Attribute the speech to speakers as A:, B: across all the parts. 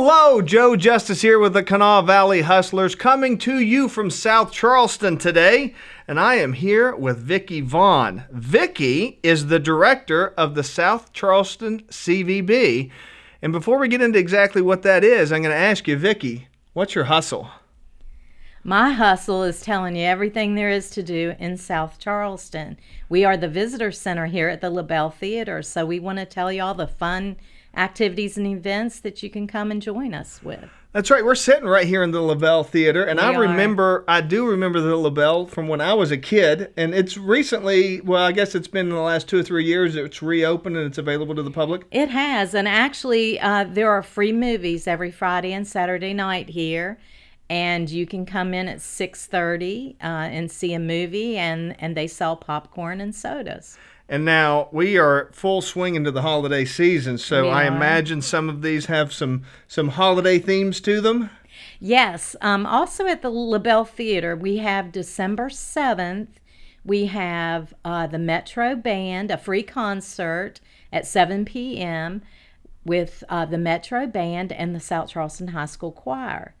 A: Hello, Joe Justice here with the Kanawha Valley Hustlers coming to you from South Charleston today. And I am here with Vicki Vaughn. Vicki is the director of the South Charleston CVB. And before we get into exactly what that is, I'm going to ask you, Vicki, what's your hustle?
B: My hustle is telling you everything there is to do in South Charleston. We are the visitor center here at the LaBelle Theater, so we want to tell you all the fun activities and events that you can come and join us with.
A: That's right. We're sitting right here in the LaBelle Theater, and
B: We
A: I
B: are.
A: remember, I do remember the LaBelle from when I was a kid, and it's recently, well, I guess it's been in the last two or three years, it's reopened and it's available to the public.
B: It has, and actually, uh, there are free movies every Friday and Saturday night here, and you can come in at six thirty uh, and see a movie, and and they sell popcorn and sodas.
A: And now we are full swing into the holiday season, so
B: We
A: I imagine some of these have some some holiday themes to them.
B: Yes. Um, also at the LaBelle Theater, we have December 7th, we have uh, the Metro Band, a free concert at 7 p.m. with uh, the Metro Band and the South Charleston High School Choir.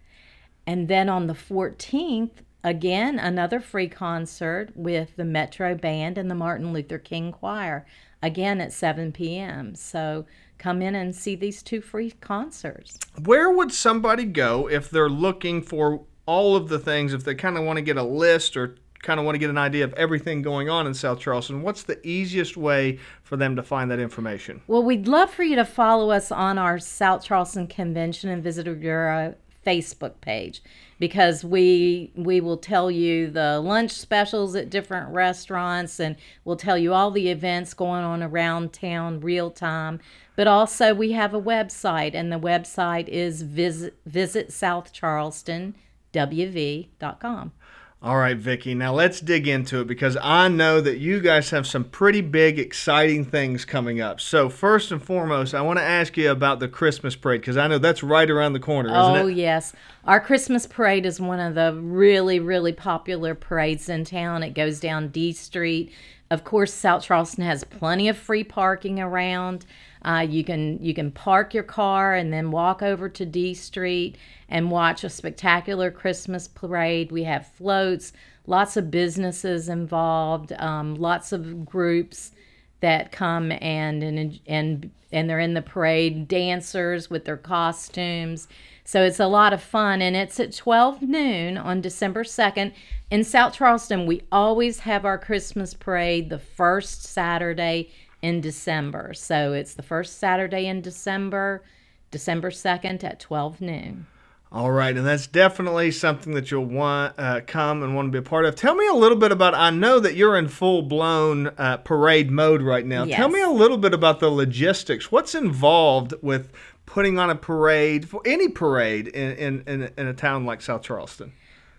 B: And then on the 14th, again, another free concert with the Metro Band and the Martin Luther King Choir, again at 7 p.m. So come in and see these two free concerts.
A: Where would somebody go if they're looking for all of the things, if they kind of want to get a list or kind of want to get an idea of everything going on in South Charleston? What's the easiest way for them to find that information?
B: Well, we'd love for you to follow us on our South Charleston Convention and Visitor Bureau Facebook page because we we will tell you the lunch specials at different restaurants and we'll tell you all the events going on around town real time. But also we have a website and the website is visit visit southcharlestonwv.com.
A: All right, Vicki. Now let's dig into it because I know that you guys have some pretty big, exciting things coming up. So first and foremost, I want to ask you about the Christmas parade because I know that's right around the corner, isn't
B: Oh, yes. Our Christmas parade is one of the really, really popular parades in town. It goes down D Street. Of course, South Charleston has plenty of free parking around. Uh, you can you can park your car and then walk over to D Street and watch a spectacular Christmas parade. We have floats, lots of businesses involved, um, lots of groups that come and and and and they're in the parade dancers with their costumes so it's a lot of fun and it's at 12 noon on december 2nd in south charleston we always have our christmas parade the first saturday in december. So it's the first saturday in december december 2nd at 12 noon
A: All right, and that's definitely something that you'll want uh, come and want to be a part of. Tell me a little bit about. I know that you're in full blown uh, parade mode right now. Tell me a little bit about the logistics. What's involved with putting on a parade for any parade in in, in, in a town like South Charleston?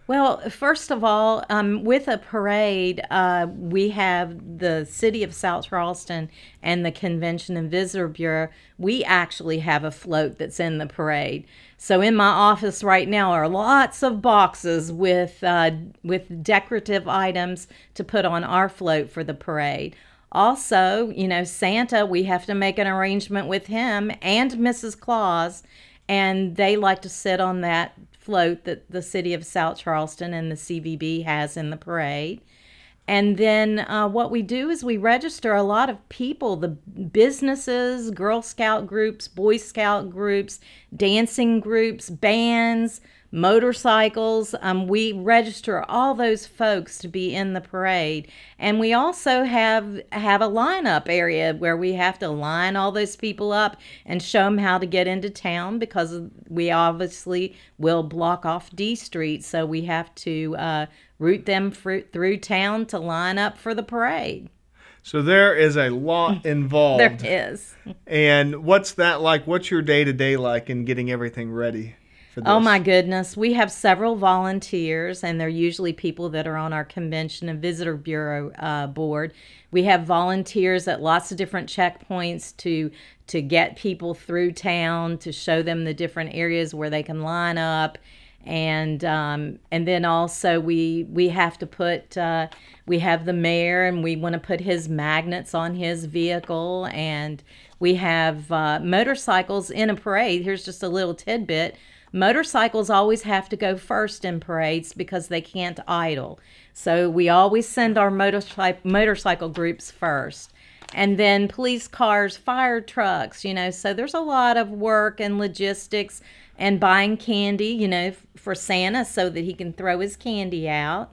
B: Well, first of all, um, with a parade, uh, we have the city of South Charleston and the Convention and Visitor Bureau. We actually have a float that's in the parade. So in my office right now are lots of boxes with uh, with decorative items to put on our float for the parade. Also, you know, Santa, we have to make an arrangement with him and Mrs. Claus, and they like to sit on that float that the city of South Charleston and the CVB has in the parade. And then uh, what we do is we register a lot of people, the businesses, Girl Scout groups, Boy Scout groups, dancing groups, bands, motorcycles. Um, we register all those folks to be in the parade, and we also have have a lineup area where we have to line all those people up and show them how to get into town because we obviously will block off D Street, so we have to uh, route them through town to line up for the parade.
A: So there is a lot involved.
B: There is.
A: And what's that like? What's your day to day like in getting everything ready?
B: Oh my goodness. We have several volunteers, and they're usually people that are on our Convention and Visitor Bureau uh, board. We have volunteers at lots of different checkpoints to to get people through town, to show them the different areas where they can line up, and um, and then also we we have to put uh, we have the mayor, and we want to put his magnets on his vehicle, and We have uh, motorcycles in a parade. Here's just a little tidbit. Motorcycles always have to go first in parades because they can't idle. So we always send our motorcycle motorcycle groups first. And then police cars, fire trucks, you know. So there's a lot of work and logistics and buying candy, you know, for Santa so that he can throw his candy out.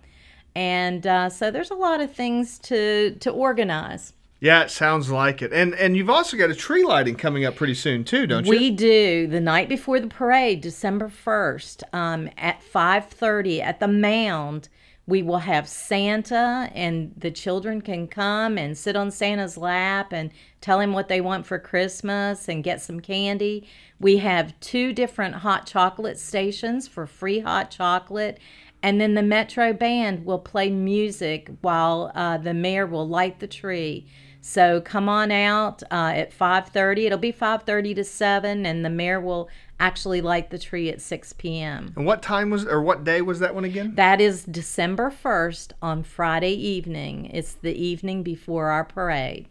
B: And uh, so there's a lot of things to to organize.
A: Yeah, it sounds like it. And and you've also got a tree lighting coming up pretty soon too, don't you?
B: We do. The night before the parade, December first, um, at five thirty at the mound, we will have Santa, and the children can come and sit on Santa's lap and tell him what they want for Christmas and get some candy. We have two different hot chocolate stations for free hot chocolate. And then the Metro Band will play music while uh, the mayor will light the tree. So come on out uh, at 5:30. It'll be 5:30 to 7, and the mayor will actually light the tree at 6 p.m.
A: And what time was or what day was that one again?
B: That is December 1st on Friday evening. It's the evening before our parade.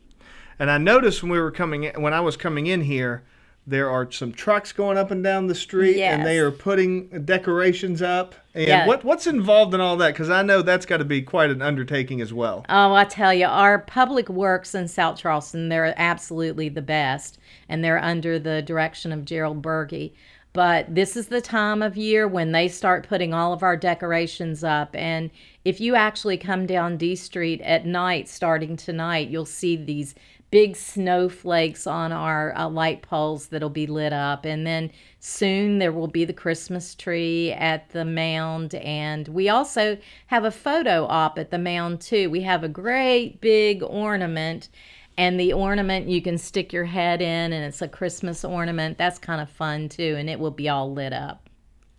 A: And I noticed when we were coming in, when I was coming in here, there are some trucks going up and down the street, and they are putting decorations up. And
B: Yeah.
A: what what's involved in all that? Because I know that's got to be quite an undertaking as well.
B: Oh, I tell you, our public works in South Charleston, they're absolutely the best, and they're under the direction of Gerald Berge. But this is the time of year when they start putting all of our decorations up. And if you actually come down D Street at night, starting tonight, you'll see these big snowflakes on our uh, light poles that'll be lit up. And then soon there will be the Christmas tree at the mound. And we also have a photo op at the mound, too. We have a great big ornament. And the ornament you can stick your head in, and it's a Christmas ornament. That's kind of fun, too. And it will be all lit up.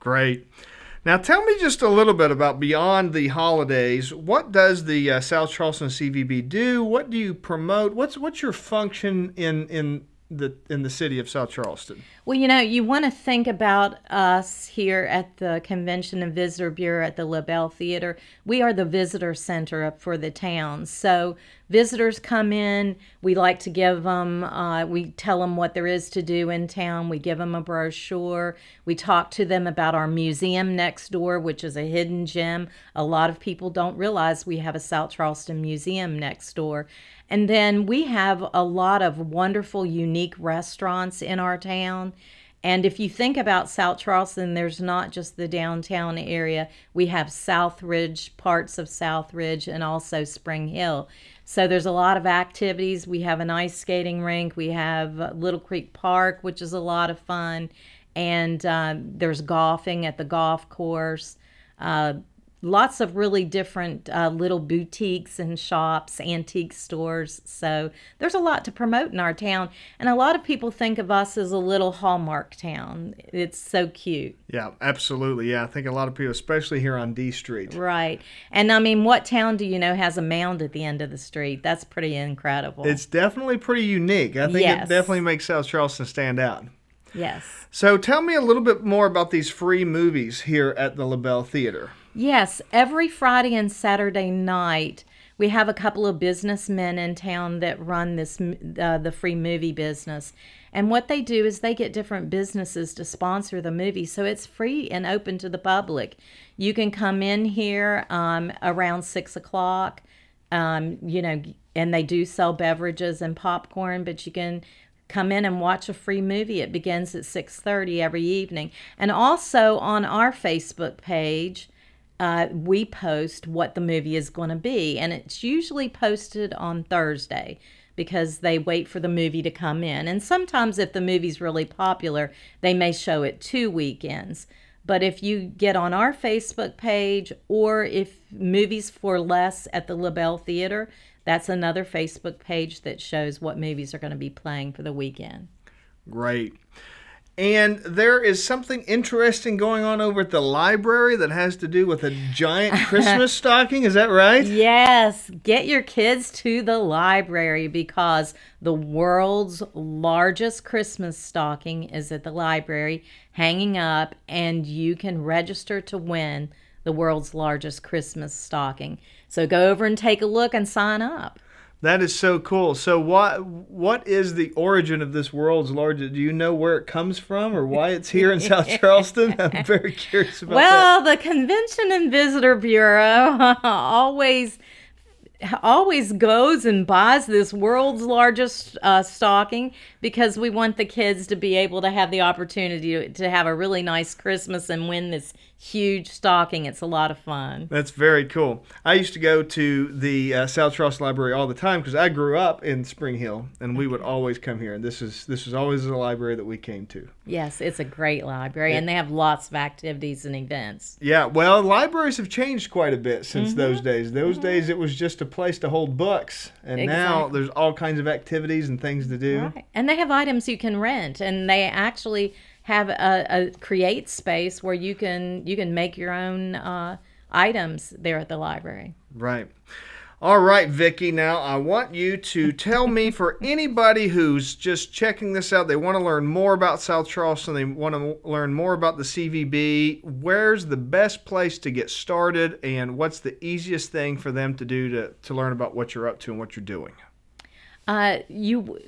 A: Great. Now, tell me just a little bit about beyond the holidays. What does the uh, South Charleston CVB do? What do you promote? What's what's your function in in the in the city of South Charleston?
B: Well, you know, you want to think about us here at the Convention and Visitor Bureau at the LaBelle Theater. We are the visitor center for the town. So visitors come in. We like to give them, uh, we tell them what there is to do in town. We give them a brochure. We talk to them about our museum next door, which is a hidden gem. A lot of people don't realize we have a South Charleston museum next door. And then we have a lot of wonderful, unique restaurants in our town. And if you think about South Charleston, there's not just the downtown area. We have Southridge, parts of Southridge, and also Spring Hill. So there's a lot of activities. We have an ice skating rink. We have Little Creek Park, which is a lot of fun. And uh, there's golfing at the golf course. Uh, lots of really different uh, little boutiques and shops, antique stores. So there's a lot to promote in our town. And a lot of people think of us as a little Hallmark town. It's so cute.
A: Yeah, absolutely. Yeah, I think a lot of people, especially here on D Street.
B: Right. And I mean, what town do you know has a mound at the end of the street? That's pretty incredible.
A: It's definitely pretty unique. I think
B: Yes.
A: it definitely makes South Charleston stand out.
B: yes.
A: So tell me a little bit more about these free movies here at the LaBelle Theater.
B: Yes, every Friday and Saturday night, we have a couple of businessmen in town that run this uh, the free movie business. And what they do is they get different businesses to sponsor the movie, so it's free and open to the public. You can come in here um, around six o'clock, um, you know, and they do sell beverages and popcorn, but you can come in and watch a free movie. It begins at six thirty every evening, and also on our Facebook page uh, we post what the movie is going to be, and it's usually posted on Thursday because they wait for the movie to come in. And sometimes, if the movie's really popular, they may show it two weekends. But if you get on our Facebook page, or if Movies for Less at the LaBelle Theater, that's another Facebook page that shows what movies are going to be playing for the weekend.
A: Great. And there is something interesting going on over at the library that has to do with a giant Christmas stocking. Is that right?
B: Yes, get your kids to the library because the world's largest Christmas stocking is at the library hanging up, and you can register to win the world's largest Christmas stocking. So go over and take a look and sign up.
A: That is so cool. So what what is the origin of this world's largest? Do you know where it comes from or why it's here in South Charleston? I'm very curious about
B: well,
A: that.
B: the Convention and Visitor Bureau always always goes and buys this world's largest uh, stocking because we want the kids to be able to have the opportunity to, to have a really nice Christmas and win this huge stocking. It's a lot of fun.
A: That's very cool. I used to go to the uh, South Charleston Library all the time because I grew up in Spring Hill, and we would always come here. And this is this is always the library that we came to.
B: Yes, it's a great library, and they have lots of activities and events.
A: Yeah, well, libraries have changed quite a bit since those days. Those days it was just a place to hold books, and now there's all kinds of activities and things to do.
B: Right. And they have items you can rent, and they actually have a, a create space where you can you can make your own uh, items there at the library.
A: Right. All right, Vicki. Now I want you to tell me for anybody who's just checking this out, they want to learn more about South Charleston, they want to learn more about the CVB. Where's the best place to get started, and what's the easiest thing for them to do to to learn about what you're up to and what you're doing?
B: Uh, you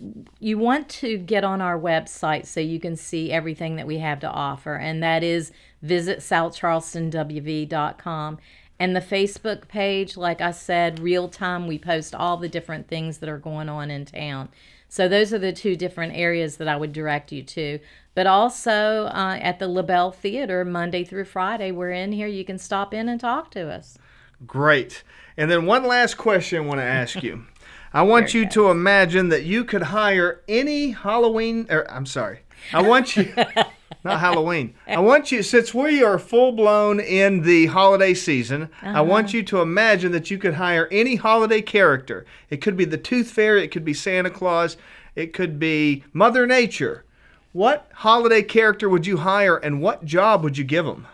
B: you want to get on our website so you can see everything that we have to offer, and that is visit southcharlestonwv.com. And the Facebook page, like I said, real time, we post all the different things that are going on in town. So those are the two different areas that I would direct you to. But also uh, at the LaBelle Theater, Monday through Friday, we're in here. You can stop in and talk to us.
A: Great. And then one last question I want to ask you. I want you to imagine that you could hire any Halloween, or I'm sorry, I want you, not Halloween. I want you, since we are full blown in the holiday season, I want you to imagine that you could hire any holiday character. It could be the Tooth Fairy, it could be Santa Claus, it could be Mother Nature. What holiday character would you hire and what job would you give them?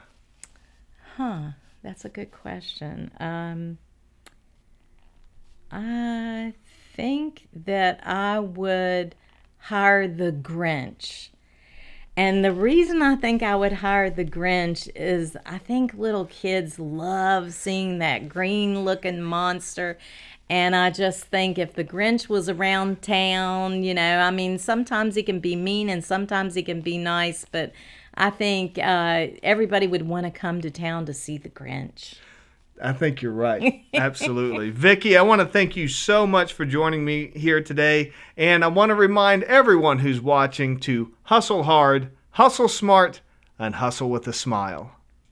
B: Huh, that's a good question. Um, I think that I would hire the Grinch. And the reason I think I would hire the Grinch is I think little kids love seeing that green looking monster. And I just think if the Grinch was around town, you know, I mean, sometimes he can be mean and sometimes he can be nice, but I think uh, everybody would want to come to town to see the Grinch.
A: I think you're right. Absolutely. Vicki, I want to thank you so much for joining me here today. And I want to remind everyone who's watching to hustle hard, hustle smart, and hustle with a smile.